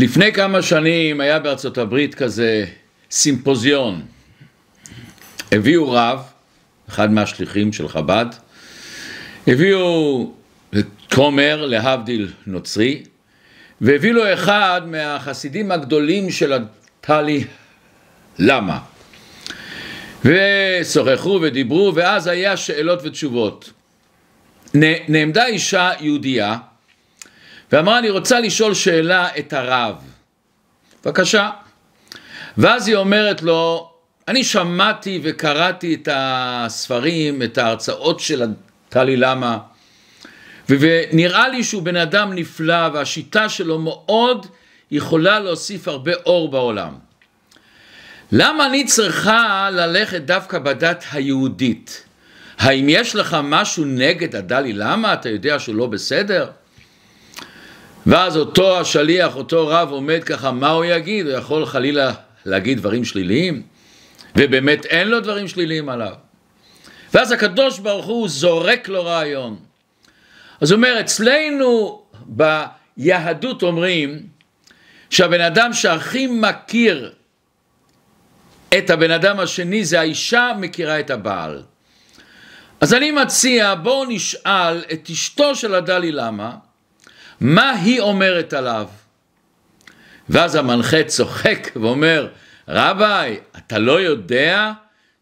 לפני כמה שנים היה בארצות הברית כזה סימפוזיון. הביאו רב, אחד מהשליחים של חב"ד, הביאו כומר, להבדיל נוצרי, והביא לו אחד מהחסידים הגדולים של הטלי למה. ושוחחו ודיברו, ואז היה שאלות ותשובות. נעמדה אישה יהודייה, ואמרה, אני רוצה לשאול שאלה את הרב. בבקשה. ואז היא אומרת לו, אני שמעתי וקראתי את הספרים, את ההרצאות של הטלי למה, ונראה לי שהוא בן אדם נפלא והשיטה שלו מאוד יכולה להוסיף הרבה אור בעולם. למה אני צריכה ללכת דווקא בדת היהודית? האם יש לך משהו נגד הדלי למה? אתה יודע שהוא לא בסדר? ואז אותו השליח, אותו רב עומד ככה, מה הוא יגיד? הוא יכול חלילה להגיד דברים שליליים? ובאמת אין לו דברים שליליים עליו. ואז הקדוש ברוך הוא זורק לו רעיון. אז הוא אומר, אצלנו ביהדות אומרים שהבן אדם שהכי מכיר את הבן אדם השני זה האישה מכירה את הבעל. אז אני מציע בואו נשאל את אשתו של הדלי למה מה היא אומרת עליו. ואז המנחה צוחק ואומר רביי אתה לא יודע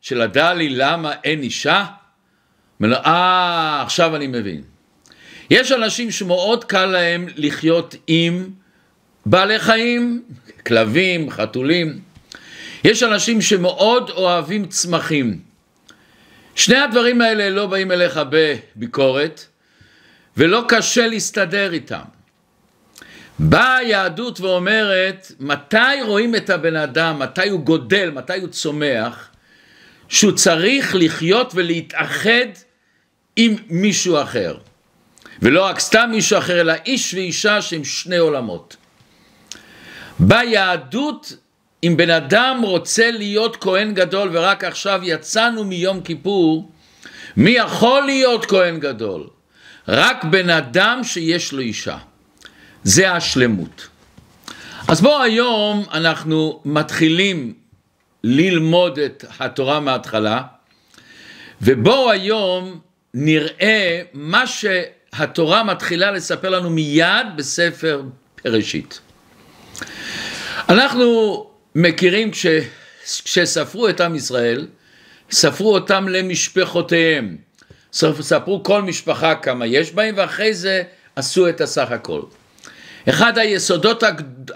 שלדלי למה אין אישה? אומר לו אה עכשיו אני מבין יש אנשים שמאוד קל להם לחיות עם בעלי חיים, כלבים, חתולים. יש אנשים שמאוד אוהבים צמחים. שני הדברים האלה לא באים אליך בביקורת, ולא קשה להסתדר איתם. באה היהדות ואומרת, מתי רואים את הבן אדם, מתי הוא גודל, מתי הוא צומח, שהוא צריך לחיות ולהתאחד עם מישהו אחר. ולא רק סתם מישהו אחר, אלא איש ואישה שהם שני עולמות. ביהדות, אם בן אדם רוצה להיות כהן גדול, ורק עכשיו יצאנו מיום כיפור, מי יכול להיות כהן גדול? רק בן אדם שיש לו אישה. זה השלמות. אז בואו היום אנחנו מתחילים ללמוד את התורה מההתחלה, ובואו היום נראה מה ש... התורה מתחילה לספר לנו מיד בספר בראשית. אנחנו מכירים כש, כשספרו את עם ישראל, ספרו אותם למשפחותיהם. ספרו כל משפחה כמה יש בהם, ואחרי זה עשו את הסך הכל. אחד היסודות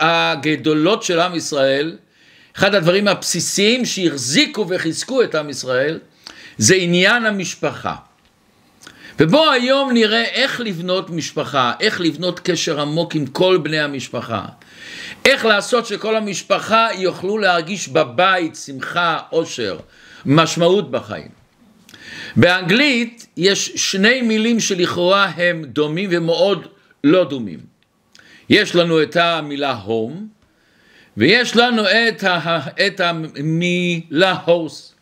הגדולות של עם ישראל, אחד הדברים הבסיסיים שהחזיקו וחיזקו את עם ישראל, זה עניין המשפחה. ובואו היום נראה איך לבנות משפחה, איך לבנות קשר עמוק עם כל בני המשפחה. איך לעשות שכל המשפחה יוכלו להרגיש בבית שמחה, עושר, משמעות בחיים. באנגלית יש שני מילים שלכאורה הם דומים ומאוד לא דומים. יש לנו את המילה הום, ויש לנו את, ה, את המילה הורס.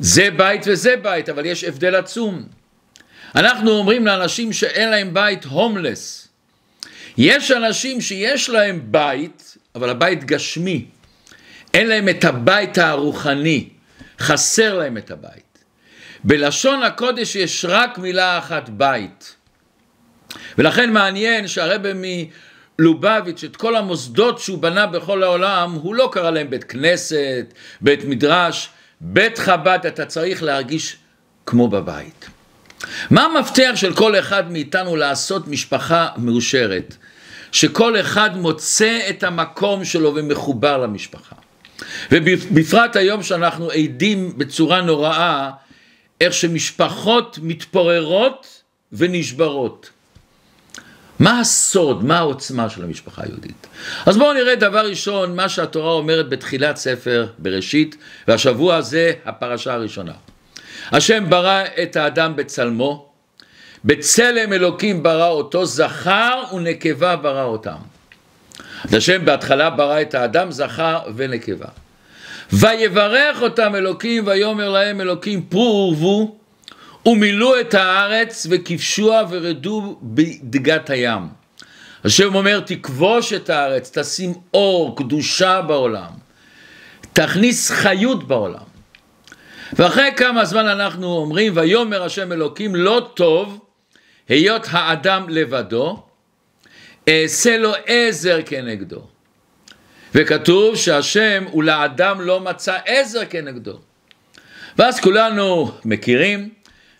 זה בית וזה בית, אבל יש הבדל עצום. אנחנו אומרים לאנשים שאין להם בית הומלס. יש אנשים שיש להם בית, אבל הבית גשמי. אין להם את הבית הרוחני, חסר להם את הבית. בלשון הקודש יש רק מילה אחת, בית. ולכן מעניין שהרבה מלובביץ', את כל המוסדות שהוא בנה בכל העולם, הוא לא קרא להם בית כנסת, בית מדרש, בית חב"ד, אתה צריך להרגיש כמו בבית. מה המפתח של כל אחד מאיתנו לעשות משפחה מאושרת? שכל אחד מוצא את המקום שלו ומחובר למשפחה. ובפרט היום שאנחנו עדים בצורה נוראה איך שמשפחות מתפוררות ונשברות. מה הסוד, מה העוצמה של המשפחה היהודית? אז בואו נראה דבר ראשון מה שהתורה אומרת בתחילת ספר בראשית והשבוע הזה הפרשה הראשונה. השם ברא את האדם בצלמו, בצלם אלוקים ברא אותו, זכר ונקבה ברא אותם. השם בהתחלה ברא את האדם זכר ונקבה. ויברך אותם אלוקים ויאמר להם אלוקים פרו ורבו ומילאו את הארץ וכבשוה ורדו בדגת הים. השם אומר תכבוש את הארץ, תשים אור, קדושה בעולם, תכניס חיות בעולם. ואחרי כמה זמן אנחנו אומרים ויאמר השם אלוקים לא טוב היות האדם לבדו אעשה לו עזר כנגדו וכתוב שהשם הוא לאדם לא מצא עזר כנגדו ואז כולנו מכירים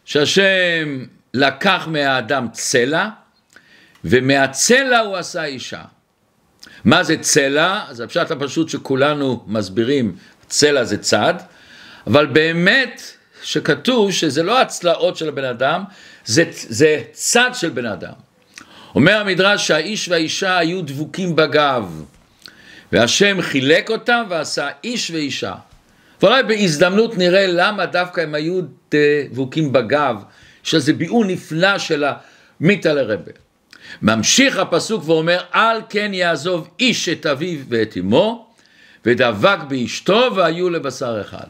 שהשם לקח מהאדם צלע ומהצלע הוא עשה אישה. מה זה צלע? אז הפשט הפשוט שכולנו מסבירים, צלע זה צד, אבל באמת שכתוב שזה לא הצלעות של הבן אדם, זה, זה צד של בן אדם. אומר המדרש שהאיש והאישה היו דבוקים בגב, והשם חילק אותם ועשה איש ואישה. ואולי בהזדמנות נראה למה דווקא הם היו דבוקים בגב, שזה ביאור נפלא של המיתה לרבה. ממשיך הפסוק ואומר, על כן יעזוב איש את אביו ואת אמו, ודבק באשתו והיו לבשר אחד.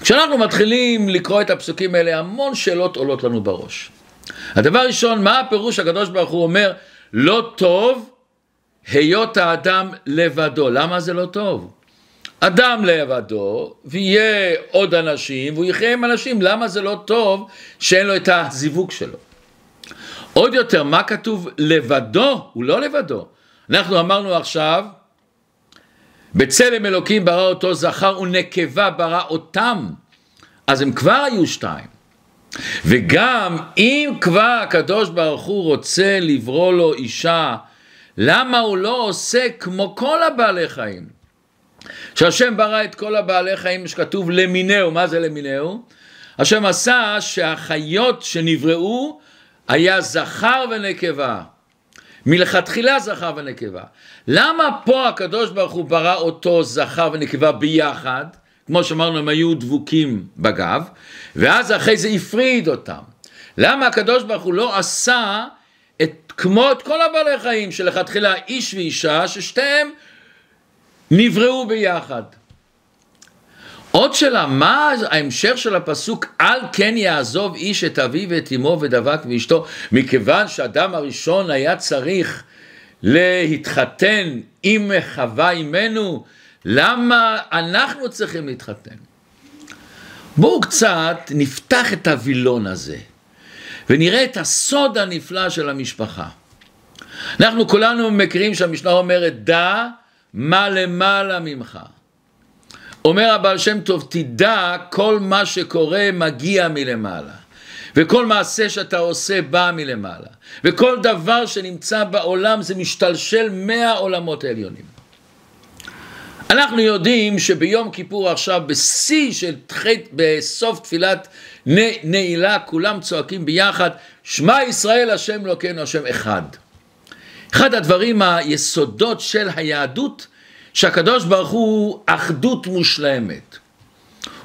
כשאנחנו מתחילים לקרוא את הפסוקים האלה, המון שאלות עולות לנו בראש. הדבר ראשון, מה הפירוש הקדוש ברוך הוא אומר, לא טוב היות האדם לבדו. למה זה לא טוב? אדם לבדו, ויהיה עוד אנשים, והוא יחיה עם אנשים, למה זה לא טוב שאין לו את הזיווג שלו? עוד יותר, מה כתוב לבדו? הוא לא לבדו. אנחנו אמרנו עכשיו, בצלם אלוקים ברא אותו זכר ונקבה ברא אותם, אז הם כבר היו שתיים. וגם אם כבר הקדוש ברוך הוא רוצה לברוא לו אישה, למה הוא לא עושה כמו כל הבעלי חיים? שהשם ברא את כל הבעלי חיים שכתוב למינהו, מה זה למינהו? השם עשה שהחיות שנבראו היה זכר ונקבה. מלכתחילה זכר ונקבה. למה פה הקדוש ברוך הוא ברא אותו זכר ונקבה ביחד? כמו שאמרנו, הם היו דבוקים בגב, ואז אחרי זה הפריד אותם. למה הקדוש ברוך הוא לא עשה כמו את כל הבעלי חיים שלכתחילה איש ואישה, ששתיהם נבראו ביחד? עוד שאלה, מה ההמשך של הפסוק על כן יעזוב איש את אביו ואת אמו ודבק ואשתו מכיוון שאדם הראשון היה צריך להתחתן עם חווה אימנו למה אנחנו צריכים להתחתן? בואו קצת נפתח את הווילון הזה ונראה את הסוד הנפלא של המשפחה. אנחנו כולנו מכירים שהמשנה אומרת דע מה למעלה ממך אומר הבעל שם טוב, תדע כל מה שקורה מגיע מלמעלה. וכל מעשה שאתה עושה בא מלמעלה. וכל דבר שנמצא בעולם זה משתלשל מהעולמות העליונים. אנחנו יודעים שביום כיפור עכשיו, בשיא של תחית, בסוף תפילת נעילה, כולם צועקים ביחד, שמע ישראל השם אלוקינו השם אחד. אחד הדברים היסודות של היהדות שהקדוש ברוך הוא אחדות מושלמת.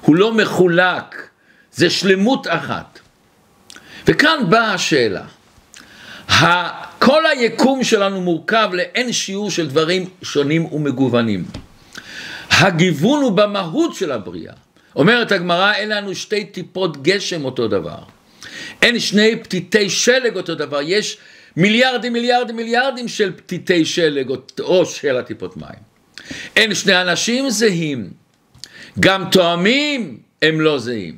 הוא לא מחולק, זה שלמות אחת. וכאן באה השאלה. כל היקום שלנו מורכב לאין שיעור של דברים שונים ומגוונים. הגיוון הוא במהות של הבריאה. אומרת הגמרא, אין לנו שתי טיפות גשם אותו דבר. אין שני פתיתי שלג אותו דבר, יש מיליארדים מיליארדים מיליארדים של פתיתי שלג או של הטיפות מים. אין שני אנשים זהים, גם תואמים הם לא זהים.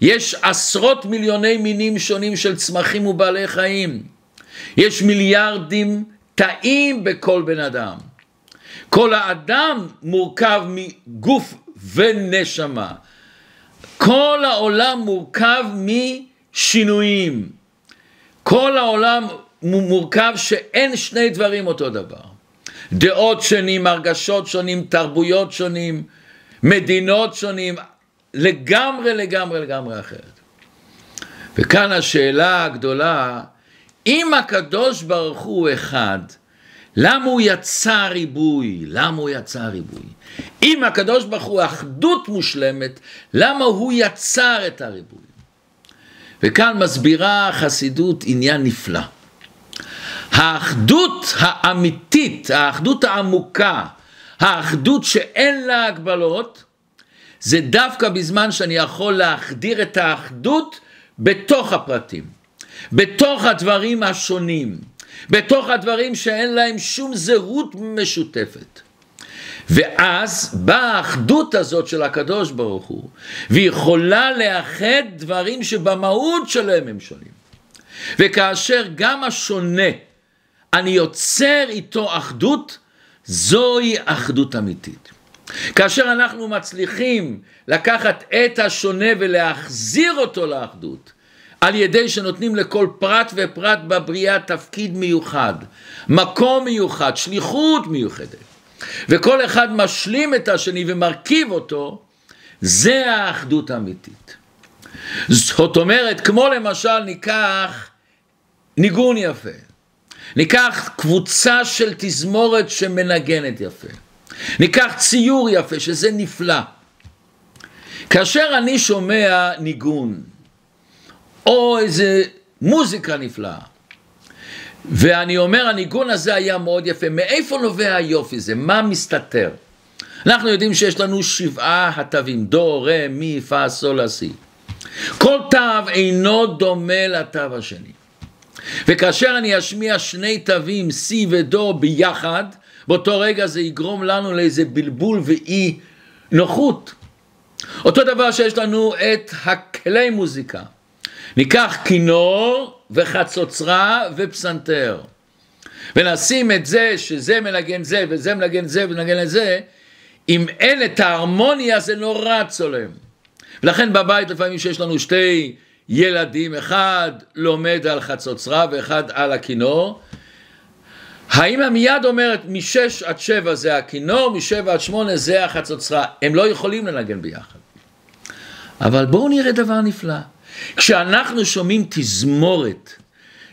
יש עשרות מיליוני מינים שונים של צמחים ובעלי חיים. יש מיליארדים תאים בכל בן אדם. כל האדם מורכב מגוף ונשמה. כל העולם מורכב משינויים. כל העולם מורכב שאין שני דברים אותו דבר. דעות שונים, הרגשות שונים, תרבויות שונים, מדינות שונים, לגמרי לגמרי לגמרי אחרת. וכאן השאלה הגדולה, אם הקדוש ברוך הוא אחד, למה הוא יצא ריבוי? למה הוא יצא ריבוי? אם הקדוש ברוך הוא אחדות מושלמת, למה הוא יצר את הריבוי? וכאן מסבירה החסידות עניין נפלא. האחדות האמיתית, האחדות העמוקה, האחדות שאין לה הגבלות, זה דווקא בזמן שאני יכול להחדיר את האחדות בתוך הפרטים, בתוך הדברים השונים. בתוך הדברים שאין להם שום זהות משותפת. ואז באה האחדות הזאת של הקדוש ברוך הוא, ויכולה לאחד דברים שבמהות שלהם הם שונים. וכאשר גם השונה, אני יוצר איתו אחדות, זוהי אחדות אמיתית. כאשר אנחנו מצליחים לקחת את השונה ולהחזיר אותו לאחדות, על ידי שנותנים לכל פרט ופרט בבריאה תפקיד מיוחד, מקום מיוחד, שליחות מיוחדת, וכל אחד משלים את השני ומרכיב אותו, זה האחדות האמיתית. זאת אומרת, כמו למשל ניקח ניגון יפה, ניקח קבוצה של תזמורת שמנגנת יפה, ניקח ציור יפה שזה נפלא. כאשר אני שומע ניגון או איזה מוזיקה נפלאה ואני אומר הניגון הזה היה מאוד יפה, מאיפה נובע היופי הזה? מה מסתתר? אנחנו יודעים שיש לנו שבעה התווים, דו, רה, מי, פה, סול, אסי. כל תו אינו דומה לתו השני. וכאשר אני אשמיע שני תווים, C ודו ביחד, באותו רגע זה יגרום לנו לאיזה בלבול ואי נוחות. אותו דבר שיש לנו את הכלי מוזיקה. ניקח כינור וחצוצרה ופסנתר. ונשים את זה, שזה מנגן זה, וזה מנגן זה, ומנגן את זה, אם אין את ההרמוניה זה נורא צולם. ולכן בבית לפעמים שיש לנו שתי ילדים, אחד לומד על חצוצרה ואחד על הכינור, האמא מיד אומרת משש עד שבע זה הכינור, משבע עד שמונה זה החצוצרה, הם לא יכולים לנגן ביחד. אבל בואו נראה דבר נפלא, כשאנחנו שומעים תזמורת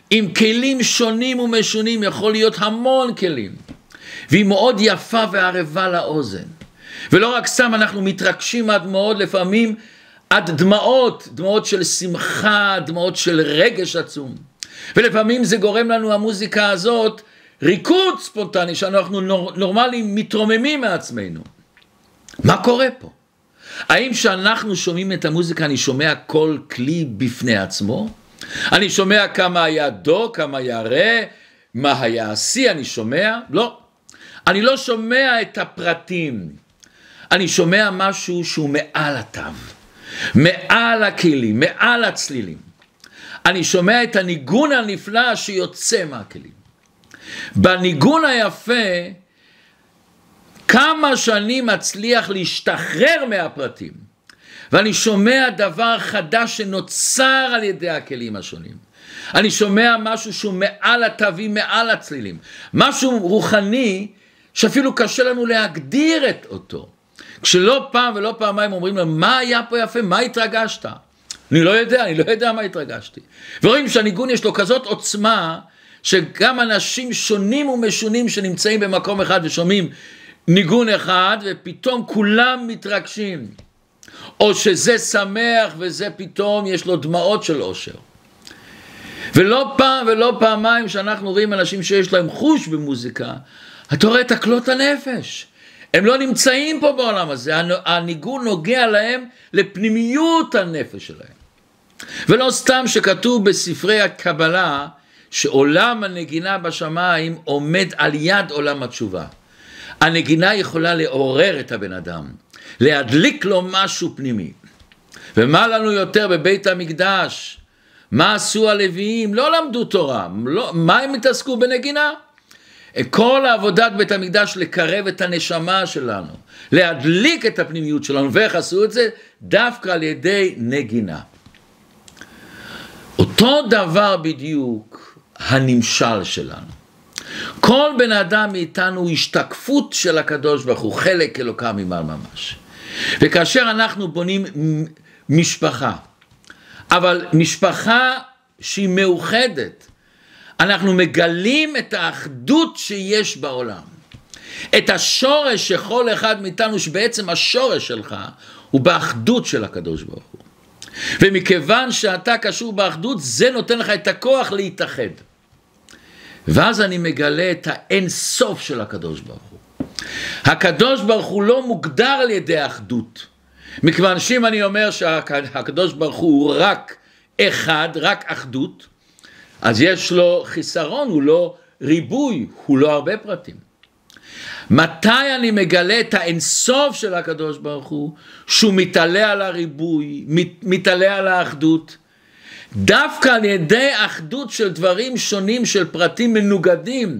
עם כלים שונים ומשונים, יכול להיות המון כלים, והיא מאוד יפה וערבה לאוזן. ולא רק סתם אנחנו מתרגשים עד מאוד לפעמים עד דמעות, דמעות של שמחה, דמעות של רגש עצום. ולפעמים זה גורם לנו המוזיקה הזאת ריקוד ספונטני שאנחנו נורמלים מתרוממים מעצמנו. מה קורה פה? האם כשאנחנו שומעים את המוזיקה אני שומע כל כלי בפני עצמו? אני שומע כמה היה דו, כמה היה רה, מה היה השיא, אני שומע? לא. אני לא שומע את הפרטים. אני שומע משהו שהוא מעל התו, מעל הכלים, מעל הצלילים. אני שומע את הניגון הנפלא שיוצא מהכלים. בניגון היפה, כמה שאני מצליח להשתחרר מהפרטים, ואני שומע דבר חדש שנוצר על ידי הכלים השונים. אני שומע משהו שהוא מעל התווים, מעל הצלילים. משהו רוחני שאפילו קשה לנו להגדיר את אותו. כשלא פעם ולא פעמיים אומרים לנו, מה היה פה יפה, מה התרגשת? אני לא יודע, אני לא יודע מה התרגשתי. ורואים שהניגון יש לו כזאת עוצמה, שגם אנשים שונים ומשונים שנמצאים במקום אחד ושומעים ניגון אחד, ופתאום כולם מתרגשים. או שזה שמח וזה פתאום יש לו דמעות של אושר. ולא פעם ולא פעמיים שאנחנו רואים אנשים שיש להם חוש במוזיקה, אתה רואה את תקלות הנפש. הם לא נמצאים פה בעולם הזה, הניגון נוגע להם לפנימיות הנפש שלהם. ולא סתם שכתוב בספרי הקבלה שעולם הנגינה בשמיים עומד על יד עולם התשובה. הנגינה יכולה לעורר את הבן אדם, להדליק לו משהו פנימי. ומה לנו יותר בבית המקדש? מה עשו הלוויים? לא למדו תורה, לא, מה הם התעסקו בנגינה? כל עבודת בית המקדש לקרב את הנשמה שלנו, להדליק את הפנימיות שלנו, ואיך עשו את זה? דווקא על ידי נגינה. אותו דבר בדיוק הנמשל שלנו. כל בן אדם מאיתנו הוא השתקפות של הקדוש ברוך הוא, חלק אלוקה ממעל ממש. וכאשר אנחנו בונים משפחה, אבל משפחה שהיא מאוחדת, אנחנו מגלים את האחדות שיש בעולם. את השורש שכל אחד מאיתנו, שבעצם השורש שלך הוא באחדות של הקדוש ברוך הוא. ומכיוון שאתה קשור באחדות, זה נותן לך את הכוח להתאחד. ואז אני מגלה את האין סוף של הקדוש ברוך הוא. הקדוש ברוך הוא לא מוגדר על ידי אחדות. מכיוון שאם אני אומר שהקדוש ברוך הוא רק אחד, רק אחדות, אז יש לו חיסרון, הוא לא ריבוי, הוא לא הרבה פרטים. מתי אני מגלה את האינסוף של הקדוש ברוך הוא, שהוא מתעלה על הריבוי, מתעלה על האחדות? דווקא על ידי אחדות של דברים שונים, של פרטים מנוגדים,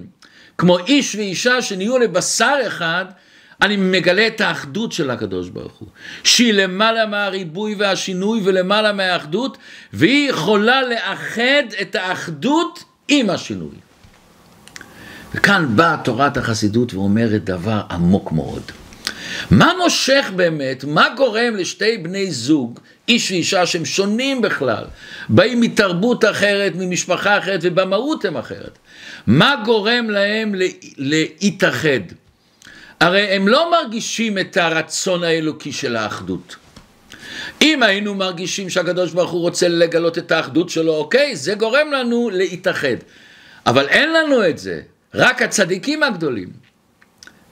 כמו איש ואישה שנהיו לבשר אחד, אני מגלה את האחדות של הקדוש ברוך הוא, שהיא למעלה מהריבוי והשינוי ולמעלה מהאחדות, והיא יכולה לאחד את האחדות עם השינוי. וכאן באה תורת החסידות ואומרת דבר עמוק מאוד. מה מושך באמת, מה גורם לשתי בני זוג, איש ואישה שהם שונים בכלל, באים מתרבות אחרת, ממשפחה אחרת ובמהות הם אחרת, מה גורם להם להתאחד? הרי הם לא מרגישים את הרצון האלוקי של האחדות. אם היינו מרגישים שהקדוש ברוך הוא רוצה לגלות את האחדות שלו, אוקיי, זה גורם לנו להתאחד. אבל אין לנו את זה, רק הצדיקים הגדולים.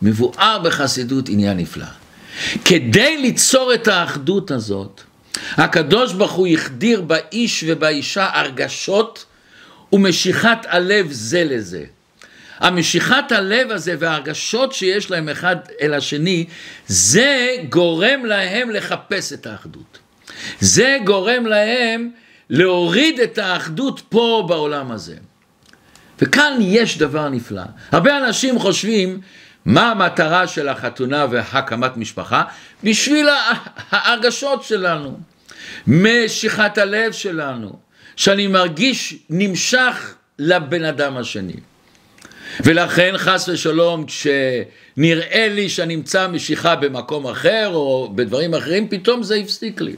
מבואר בחסידות עניין נפלא. כדי ליצור את האחדות הזאת, הקדוש ברוך הוא החדיר באיש ובאישה הרגשות ומשיכת הלב זה לזה. המשיכת הלב הזה וההרגשות שיש להם אחד אל השני, זה גורם להם לחפש את האחדות. זה גורם להם להוריד את האחדות פה בעולם הזה. וכאן יש דבר נפלא. הרבה אנשים חושבים מה המטרה של החתונה והקמת משפחה? בשביל ההרגשות שלנו, משיכת הלב שלנו, שאני מרגיש נמשך לבן אדם השני. ולכן חס ושלום כשנראה לי שאני אמצא משיכה במקום אחר או בדברים אחרים, פתאום זה הפסיק לי.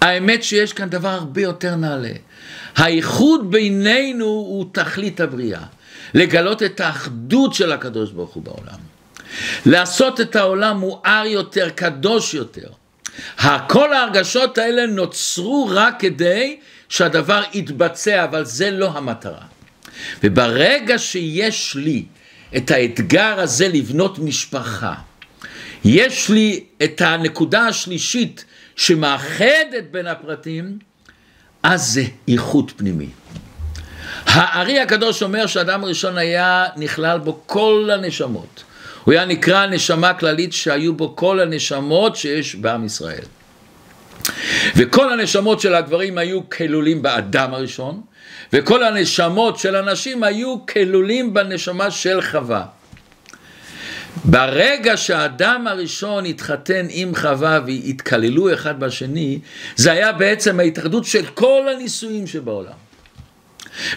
האמת שיש כאן דבר הרבה יותר נעלה. האיחוד בינינו הוא תכלית הבריאה. לגלות את האחדות של הקדוש ברוך הוא בעולם. לעשות את העולם מואר יותר, קדוש יותר. כל ההרגשות האלה נוצרו רק כדי שהדבר יתבצע, אבל זה לא המטרה. וברגע שיש לי את האתגר הזה לבנות משפחה, יש לי את הנקודה השלישית שמאחדת בין הפרטים, אז זה איכות פנימי. הארי הקדוש אומר שאדם הראשון היה נכלל בו כל הנשמות. הוא היה נקרא נשמה כללית שהיו בו כל הנשמות שיש בעם ישראל. וכל הנשמות של הגברים היו כלולים באדם הראשון, וכל הנשמות של הנשים היו כלולים בנשמה של חווה. ברגע שהאדם הראשון התחתן עם חווה והתקללו אחד בשני, זה היה בעצם ההתאחדות של כל הנישואים שבעולם.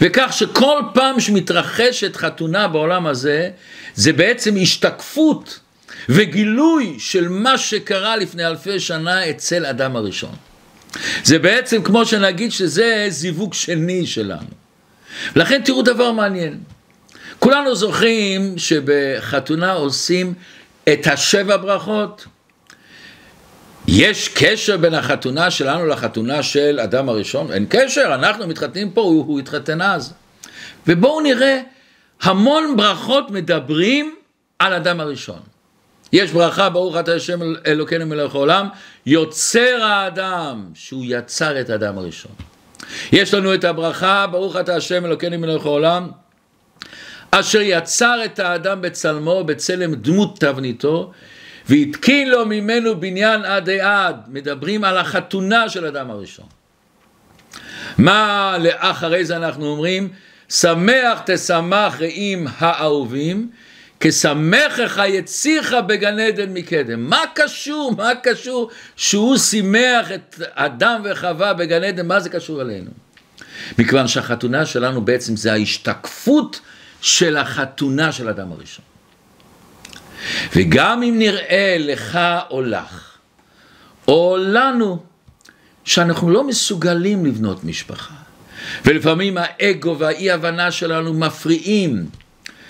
וכך שכל פעם שמתרחשת חתונה בעולם הזה, זה בעצם השתקפות וגילוי של מה שקרה לפני אלפי שנה אצל אדם הראשון. זה בעצם כמו שנגיד שזה זיווג שני שלנו. לכן תראו דבר מעניין. כולנו זוכרים שבחתונה עושים את השבע ברכות. יש קשר בין החתונה שלנו לחתונה של אדם הראשון? אין קשר, אנחנו מתחתנים פה, הוא, הוא התחתן אז. ובואו נראה, המון ברכות מדברים על אדם הראשון. יש ברכה, ברוך אתה השם אלוקינו מלך העולם, יוצר האדם, שהוא יצר את האדם הראשון. יש לנו את הברכה, ברוך אתה השם אלוקינו מלך העולם, אשר יצר את האדם בצלמו, בצלם דמות תבניתו, והתקין לו ממנו בניין עדי עד, מדברים על החתונה של אדם הראשון. מה לאחרי זה אנחנו אומרים? שמח תשמח רעים האהובים, כשמחך יציך בגן עדן מקדם. מה קשור? מה קשור שהוא שימח את אדם וחווה בגן עדן? מה זה קשור אלינו? מכיוון שהחתונה שלנו בעצם זה ההשתקפות של החתונה של אדם הראשון. וגם אם נראה לך או לך, או לנו, שאנחנו לא מסוגלים לבנות משפחה, ולפעמים האגו והאי הבנה שלנו מפריעים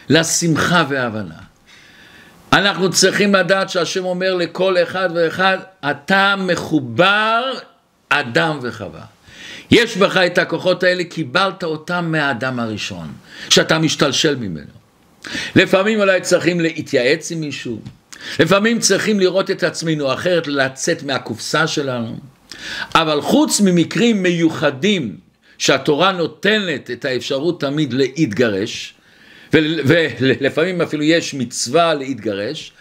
לשמחה והבנה. אנחנו צריכים לדעת שהשם אומר לכל אחד ואחד, אתה מחובר אדם וחווה. יש בך את הכוחות האלה, קיבלת אותם מהאדם הראשון, שאתה משתלשל ממנו. לפעמים אולי צריכים להתייעץ עם מישהו, לפעמים צריכים לראות את עצמנו אחרת, לצאת מהקופסה שלנו, אבל חוץ ממקרים מיוחדים שהתורה נותנת את האפשרות תמיד להתגרש, ולפעמים אפילו יש מצווה להתגרש,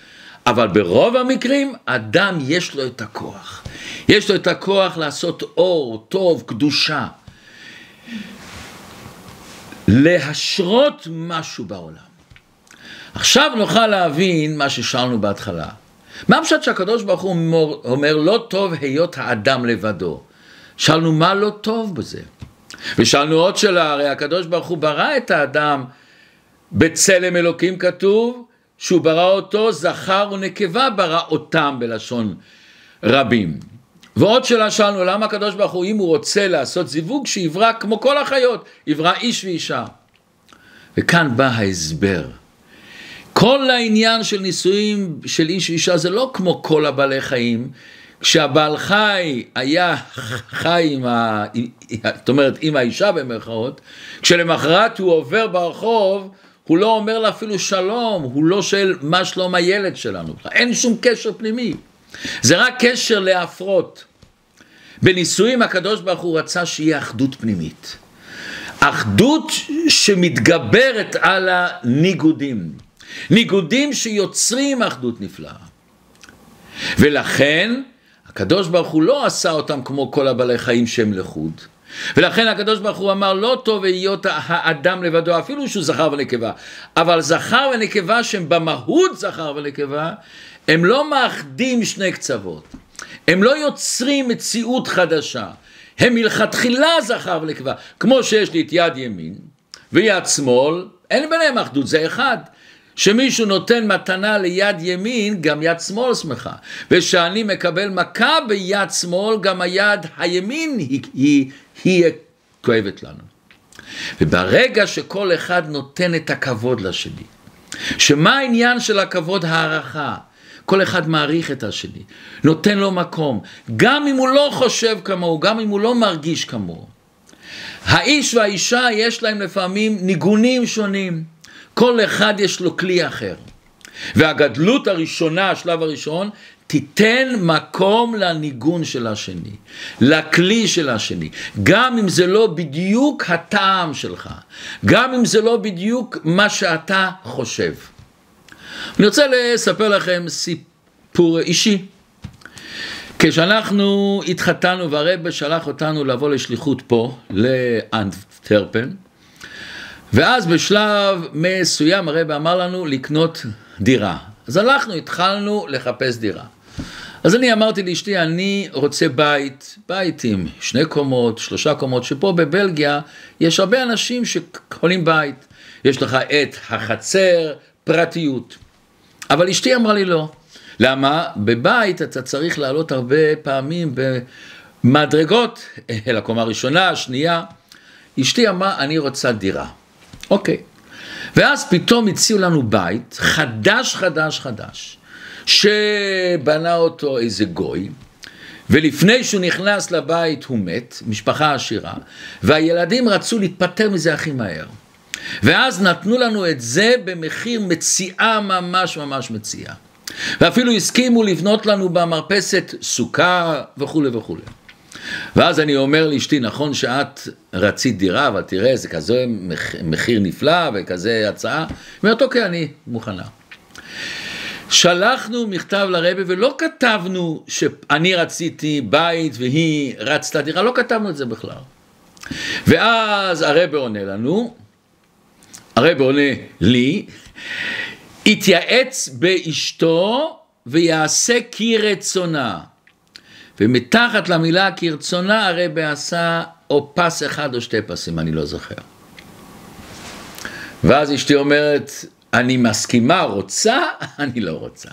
אבל ברוב המקרים אדם יש לו את הכוח. יש לו את הכוח לעשות אור, טוב, קדושה. להשרות משהו בעולם. עכשיו נוכל להבין מה ששאלנו בהתחלה. מה הפשט שהקדוש ברוך הוא אומר, אומר לא טוב היות האדם לבדו? שאלנו מה לא טוב בזה? ושאלנו עוד שאלה, הרי הקדוש ברוך הוא ברא את האדם בצלם אלוקים כתוב שהוא ברא אותו זכר ונקבה ברא אותם בלשון רבים. ועוד שאלה שאלנו למה הקדוש ברוך הוא אם הוא רוצה לעשות זיווג שיברא כמו כל החיות יברא איש ואישה וכאן בא ההסבר כל העניין של נישואים של איש ואישה זה לא כמו כל הבעלי חיים. כשהבעל חי היה חי עם ה... זאת אומרת עם האישה במרכאות, כשלמחרת הוא עובר ברחוב, הוא לא אומר לה אפילו שלום, הוא לא שואל מה שלום הילד שלנו, אין שום קשר פנימי. זה רק קשר להפרות. בנישואים הקדוש ברוך הוא רצה שיהיה אחדות פנימית. אחדות שמתגברת על הניגודים. ניגודים שיוצרים אחדות נפלאה. ולכן הקדוש ברוך הוא לא עשה אותם כמו כל הבעלי חיים שהם לחוד. ולכן הקדוש ברוך הוא אמר לא טוב היות האדם לבדו אפילו שהוא זכר ונקבה. אבל זכר ונקבה שהם במהות זכר ונקבה הם לא מאחדים שני קצוות. הם לא יוצרים מציאות חדשה. הם מלכתחילה זכר ונקבה. כמו שיש לי את יד ימין ויד שמאל אין ביניהם אחדות זה אחד שמישהו נותן מתנה ליד ימין, גם יד שמאל שמחה. וכשאני מקבל מכה ביד שמאל, גם היד הימין היא, היא, היא כואבת לנו. וברגע שכל אחד נותן את הכבוד לשני, שמה העניין של הכבוד הערכה? כל אחד מעריך את השני, נותן לו מקום, גם אם הוא לא חושב כמוהו, גם אם הוא לא מרגיש כמוהו. האיש והאישה יש להם לפעמים ניגונים שונים. כל אחד יש לו כלי אחר. והגדלות הראשונה, השלב הראשון, תיתן מקום לניגון של השני, לכלי של השני, גם אם זה לא בדיוק הטעם שלך, גם אם זה לא בדיוק מה שאתה חושב. אני רוצה לספר לכם סיפור אישי. כשאנחנו התחתנו והרב שלח אותנו לבוא לשליחות פה, לאנטרפן, ואז בשלב מסוים הרב אמר לנו לקנות דירה. אז הלכנו, התחלנו לחפש דירה. אז אני אמרתי לאשתי, אני רוצה בית, בית עם שני קומות, שלושה קומות, שפה בבלגיה יש הרבה אנשים שקונים בית. יש לך את החצר, פרטיות. אבל אשתי אמרה לי לא. למה? בבית אתה צריך לעלות הרבה פעמים במדרגות, אל הקומה הראשונה, השנייה. אשתי אמרה, אני רוצה דירה. אוקיי. ואז פתאום הציעו לנו בית חדש, חדש, חדש, שבנה אותו איזה גוי, ולפני שהוא נכנס לבית הוא מת, משפחה עשירה, והילדים רצו להתפטר מזה הכי מהר. ואז נתנו לנו את זה במחיר מציאה ממש ממש מציאה. ואפילו הסכימו לבנות לנו במרפסת סוכה וכולי וכולי. ואז אני אומר לאשתי, נכון שאת רצית דירה, אבל תראה, זה כזה מחיר נפלא וכזה הצעה. היא אומרת, אוקיי, אני מוכנה. שלחנו מכתב לרבה ולא כתבנו שאני רציתי בית והיא רצתה דירה, לא כתבנו את זה בכלל. ואז הרבה עונה לנו, הרבה עונה לי, התייעץ באשתו ויעשה כרצונה. ומתחת למילה כרצונה הרבי עשה או פס אחד או שתי פסים, אני לא זוכר. ואז אשתי אומרת, אני מסכימה, רוצה, אני לא רוצה.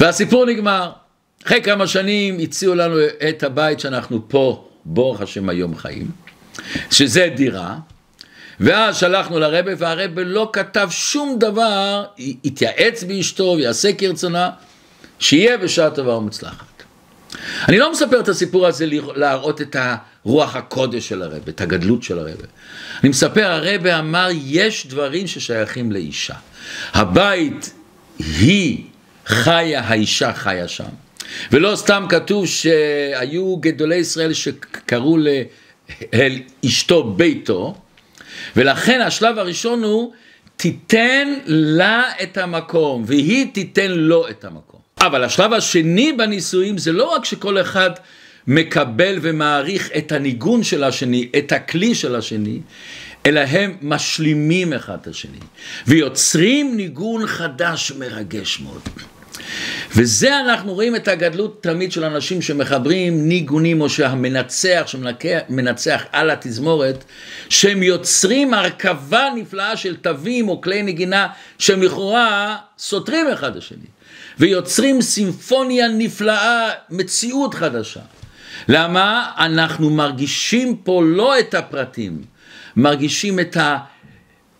והסיפור נגמר. אחרי כמה שנים הציעו לנו את הבית שאנחנו פה, ברוך השם היום חיים, שזה דירה, ואז שלחנו לרבה, והרבה לא כתב שום דבר, התייעץ באשתו ויעשה כרצונה, שיהיה בשעה טובה ומוצלחת. אני לא מספר את הסיפור הזה להראות את הרוח הקודש של הרב, את הגדלות של הרב. אני מספר, הרב אמר, יש דברים ששייכים לאישה. הבית היא חיה, האישה חיה שם. ולא סתם כתוב שהיו גדולי ישראל שקראו אל אשתו ביתו, ולכן השלב הראשון הוא תיתן לה את המקום, והיא תיתן לו את המקום. אבל השלב השני בנישואים זה לא רק שכל אחד מקבל ומעריך את הניגון של השני, את הכלי של השני, אלא הם משלימים אחד את השני, ויוצרים ניגון חדש מרגש מאוד. וזה אנחנו רואים את הגדלות תמיד של אנשים שמחברים ניגונים או שהמנצח שמנצח על התזמורת שהם יוצרים הרכבה נפלאה של תווים או כלי נגינה שהם לכאורה סותרים אחד השני ויוצרים סימפוניה נפלאה, מציאות חדשה. למה? אנחנו מרגישים פה לא את הפרטים, מרגישים את ה...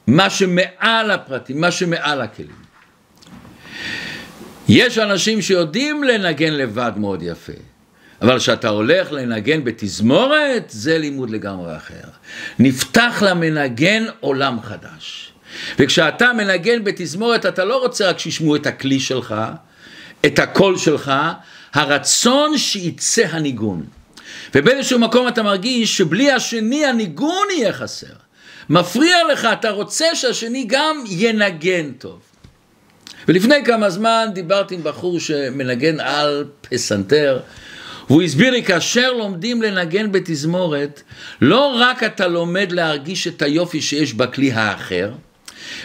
מה שמעל הפרטים, מה שמעל הכלים. יש אנשים שיודעים לנגן לבד מאוד יפה, אבל כשאתה הולך לנגן בתזמורת, זה לימוד לגמרי אחר. נפתח למנגן עולם חדש. וכשאתה מנגן בתזמורת, אתה לא רוצה רק שישמעו את הכלי שלך, את הקול שלך, הרצון שיצא הניגון. ובאיזשהו מקום אתה מרגיש שבלי השני הניגון יהיה חסר. מפריע לך, אתה רוצה שהשני גם ינגן טוב. ולפני כמה זמן דיברתי עם בחור שמנגן על פסנתר, והוא הסביר לי, כאשר לומדים לנגן בתזמורת, לא רק אתה לומד להרגיש את היופי שיש בכלי האחר,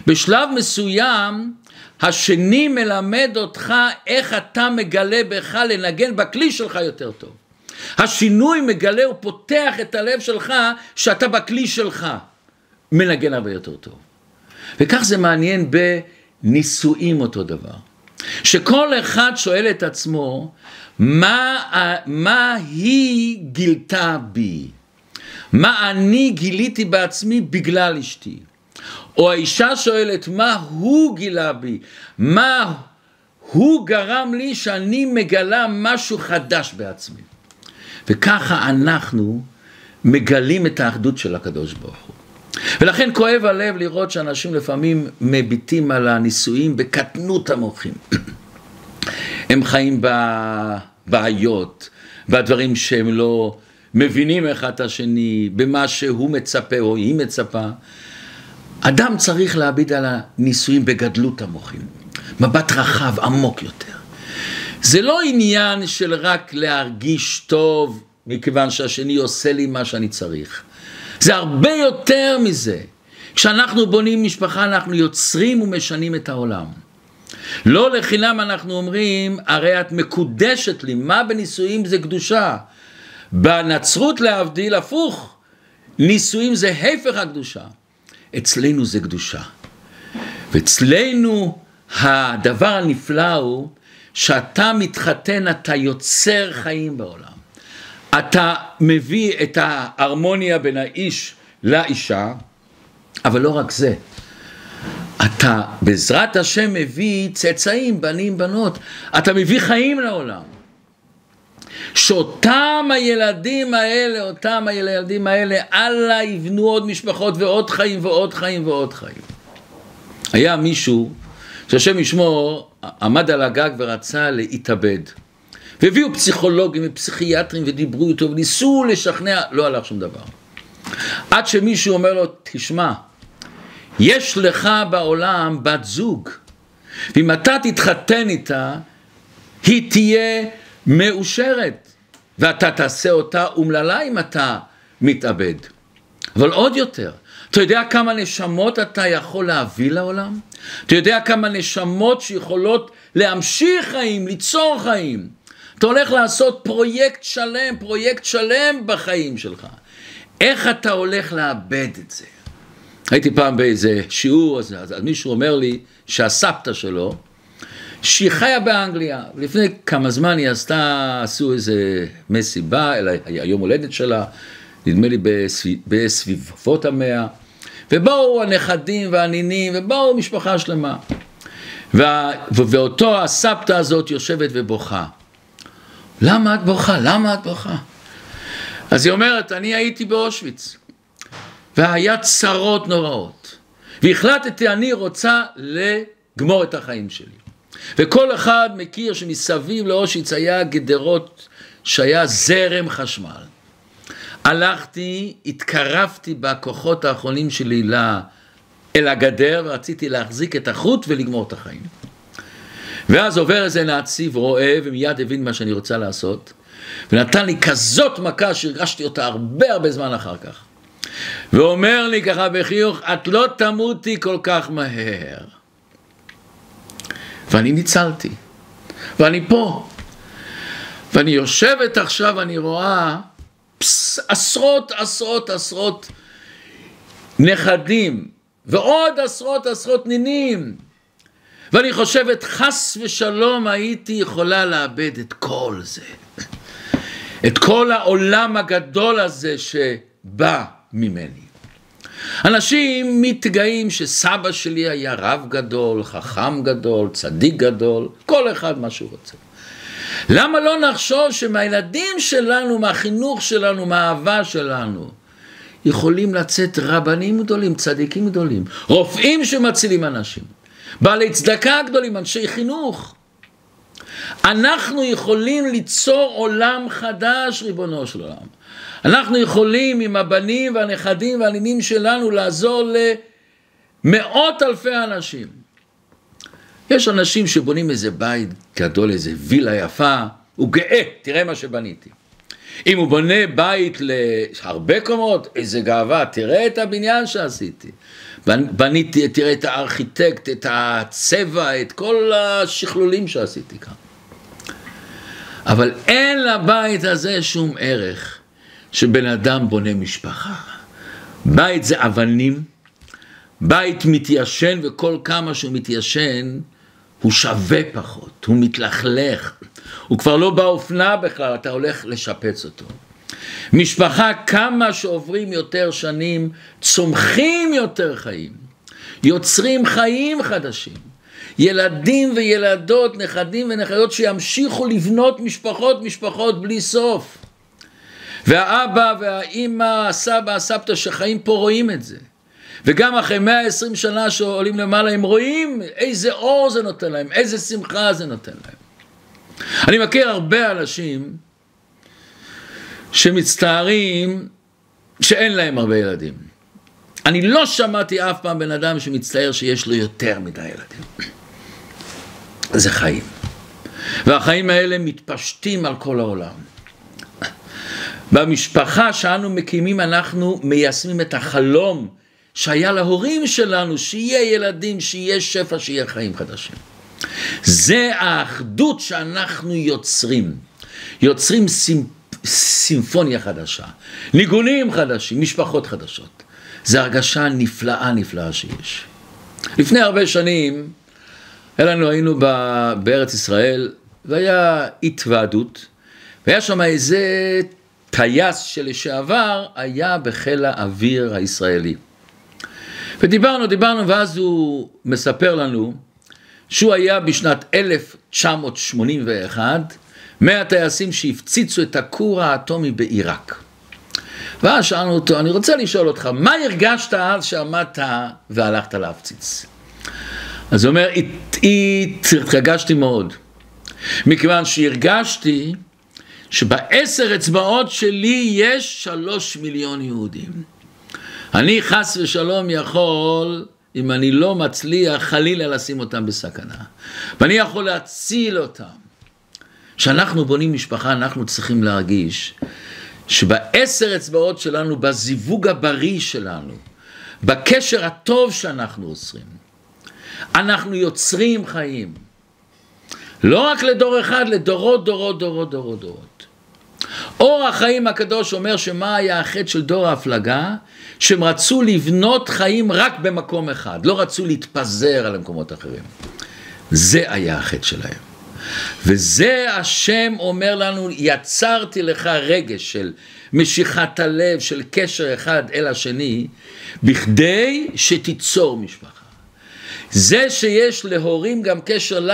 בשלב מסוים השני מלמד אותך איך אתה מגלה בך לנגן בכלי שלך יותר טוב. השינוי מגלה ופותח את הלב שלך שאתה בכלי שלך מנגן הרבה יותר טוב. וכך זה מעניין בנישואים אותו דבר. שכל אחד שואל את עצמו, מה, מה היא גילתה בי? מה אני גיליתי בעצמי בגלל אשתי? או האישה שואלת, מה הוא גילה בי? מה הוא גרם לי שאני מגלה משהו חדש בעצמי? וככה אנחנו מגלים את האחדות של הקדוש ברוך הוא. ולכן כואב הלב לראות שאנשים לפעמים מביטים על הנישואים בקטנות המוחים. הם חיים בבעיות, בדברים שהם לא מבינים אחד את השני, במה שהוא מצפה או היא מצפה. אדם צריך להביט על הנישואים בגדלות המוחים, מבט רחב, עמוק יותר. זה לא עניין של רק להרגיש טוב מכיוון שהשני עושה לי מה שאני צריך. זה הרבה יותר מזה. כשאנחנו בונים משפחה אנחנו יוצרים ומשנים את העולם. לא לחינם אנחנו אומרים, הרי את מקודשת לי, מה בנישואים זה קדושה? בנצרות להבדיל, הפוך, נישואים זה הפך הקדושה. אצלנו זה קדושה. ואצלנו הדבר הנפלא הוא שאתה מתחתן, אתה יוצר חיים בעולם. אתה מביא את ההרמוניה בין האיש לאישה, אבל לא רק זה. אתה בעזרת השם מביא צאצאים, בנים, בנות. אתה מביא חיים לעולם. שאותם הילדים האלה, אותם הילדים האלה, אללה יבנו עוד משפחות ועוד חיים ועוד חיים ועוד חיים. היה מישהו שהשם ישמור עמד על הגג ורצה להתאבד. והביאו פסיכולוגים ופסיכיאטרים ודיברו איתו וניסו לשכנע, לא הלך שום דבר. עד שמישהו אומר לו, תשמע, יש לך בעולם בת זוג, ואם אתה תתחתן איתה, היא תהיה מאושרת, ואתה תעשה אותה אומללה אם אתה מתאבד. אבל עוד יותר, אתה יודע כמה נשמות אתה יכול להביא לעולם? אתה יודע כמה נשמות שיכולות להמשיך חיים, ליצור חיים. אתה הולך לעשות פרויקט שלם, פרויקט שלם בחיים שלך. איך אתה הולך לאבד את זה? הייתי פעם באיזה שיעור, אז, אז, מישהו אומר לי שהסבתא שלו, שהיא חיה באנגליה, לפני כמה זמן היא עשתה, עשו איזה מסיבה, אלא היום הולדת שלה, נדמה לי בסביב, בסביבות המאה, ובאו הנכדים והנינים, ובאו משפחה שלמה. וה, ואותו הסבתא הזאת יושבת ובוכה. למה את בוכה? למה את בוכה? אז היא אומרת, אני הייתי באושוויץ, והיה צרות נוראות, והחלטתי, אני רוצה לגמור את החיים שלי. וכל אחד מכיר שמסביב לאושוויץ היה גדרות שהיה זרם חשמל. הלכתי, התקרבתי בכוחות האחרונים שלי אל הגדר, ורציתי להחזיק את החוט ולגמור את החיים. ואז עובר איזה נאצי ורואה, ומיד הבין מה שאני רוצה לעשות, ונתן לי כזאת מכה שהרגשתי אותה הרבה הרבה זמן אחר כך. ואומר לי ככה בחיוך, את לא תמותי כל כך מהר. ואני ניצלתי, ואני פה. ואני יושבת עכשיו, אני רואה פס, עשרות עשרות עשרות נכדים, ועוד עשרות עשרות נינים. ואני חושבת, חס ושלום הייתי יכולה לאבד את כל זה. את כל העולם הגדול הזה שבא ממני. אנשים מתגאים שסבא שלי היה רב גדול, חכם גדול, צדיק גדול, כל אחד מה שהוא רוצה. למה לא נחשוב שמהילדים שלנו, מהחינוך שלנו, מהאהבה שלנו, יכולים לצאת רבנים גדולים, צדיקים גדולים, רופאים שמצילים אנשים, בעלי צדקה גדולים, אנשי חינוך. אנחנו יכולים ליצור עולם חדש, ריבונו של עולם. אנחנו יכולים עם הבנים והנכדים והנינים שלנו לעזור למאות אלפי אנשים. יש אנשים שבונים איזה בית גדול, איזה וילה יפה, הוא גאה, תראה מה שבניתי. אם הוא בונה בית להרבה קומות, איזה גאווה, תראה את הבניין שעשיתי. בניתי, תראה את הארכיטקט, את הצבע, את כל השכלולים שעשיתי כאן. אבל אין לבית הזה שום ערך שבן אדם בונה משפחה. בית זה אבנים, בית מתיישן וכל כמה שהוא מתיישן הוא שווה פחות, הוא מתלכלך, הוא כבר לא באופנה בכלל, אתה הולך לשפץ אותו. משפחה, כמה שעוברים יותר שנים, צומחים יותר חיים, יוצרים חיים חדשים. ילדים וילדות, נכדים ונכדות שימשיכו לבנות משפחות, משפחות בלי סוף. והאבא והאימא, הסבא, הסבתא שחיים פה רואים את זה. וגם אחרי 120 שנה שעולים למעלה הם רואים איזה אור זה נותן להם, איזה שמחה זה נותן להם. אני מכיר הרבה אנשים שמצטערים שאין להם הרבה ילדים. אני לא שמעתי אף פעם בן אדם שמצטער שיש לו יותר מדי ילדים. זה חיים. והחיים האלה מתפשטים על כל העולם. במשפחה שאנו מקימים אנחנו מיישמים את החלום שהיה להורים שלנו, שיהיה ילדים, שיהיה שפע, שיהיה חיים חדשים. זה האחדות שאנחנו יוצרים. יוצרים סימפ... סימפוניה חדשה, ניגונים חדשים, משפחות חדשות. זו הרגשה נפלאה נפלאה שיש. לפני הרבה שנים, לנו, היינו בארץ ישראל, והיה התוועדות, והיה שם איזה טייס שלשעבר היה בחיל האוויר הישראלי. ודיברנו, דיברנו, ואז הוא מספר לנו שהוא היה בשנת 1981 מהטייסים שהפציצו את הכור האטומי בעיראק. ואז שאלנו אותו, אני רוצה לשאול אותך, מה הרגשת אז שעמדת והלכת להפציץ? אז הוא אומר, התרגשתי מאוד, מכיוון שהרגשתי שבעשר אצבעות שלי יש שלוש מיליון יהודים. אני חס ושלום יכול, אם אני לא מצליח, חלילה לשים אותם בסכנה. ואני יכול להציל אותם. כשאנחנו בונים משפחה, אנחנו צריכים להרגיש שבעשר אצבעות שלנו, בזיווג הבריא שלנו, בקשר הטוב שאנחנו עושים, אנחנו יוצרים חיים. לא רק לדור אחד, לדורות, דורות, דורות, דורות. אור החיים הקדוש אומר שמה היה החטא של דור ההפלגה? שהם רצו לבנות חיים רק במקום אחד, לא רצו להתפזר על המקומות האחרים. זה היה החטא שלהם. וזה השם אומר לנו, יצרתי לך רגש של משיכת הלב, של קשר אחד אל השני, בכדי שתיצור משפחה. זה שיש להורים גם קשר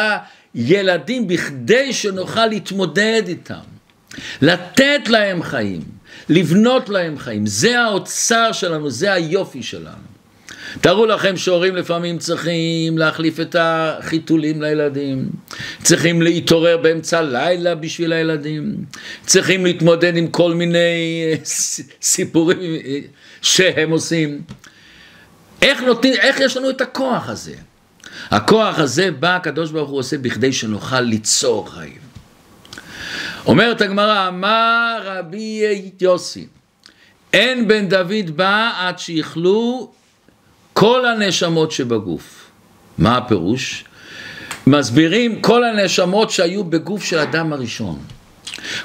לילדים, בכדי שנוכל להתמודד איתם, לתת להם חיים. לבנות להם חיים. זה האוצר שלנו, זה היופי שלנו. תארו לכם שהורים לפעמים צריכים להחליף את החיתולים לילדים, צריכים להתעורר באמצע הלילה בשביל הילדים, צריכים להתמודד עם כל מיני אה, סיפורים אה, שהם עושים. איך, נותנים, איך יש לנו את הכוח הזה? הכוח הזה בא הקדוש ברוך הוא עושה בכדי שנוכל ליצור חיים. אומרת הגמרא, אמר רבי יוסי, אין בן דוד בא עד שיכלו כל הנשמות שבגוף. מה הפירוש? מסבירים כל הנשמות שהיו בגוף של אדם הראשון.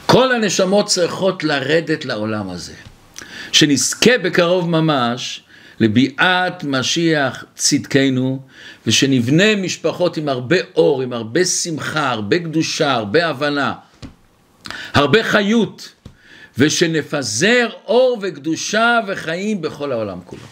כל הנשמות צריכות לרדת לעולם הזה. שנזכה בקרוב ממש לביאת משיח צדקנו, ושנבנה משפחות עם הרבה אור, עם הרבה שמחה, הרבה קדושה, הרבה הבנה, הרבה חיות, ושנפזר אור וקדושה וחיים בכל העולם כולו.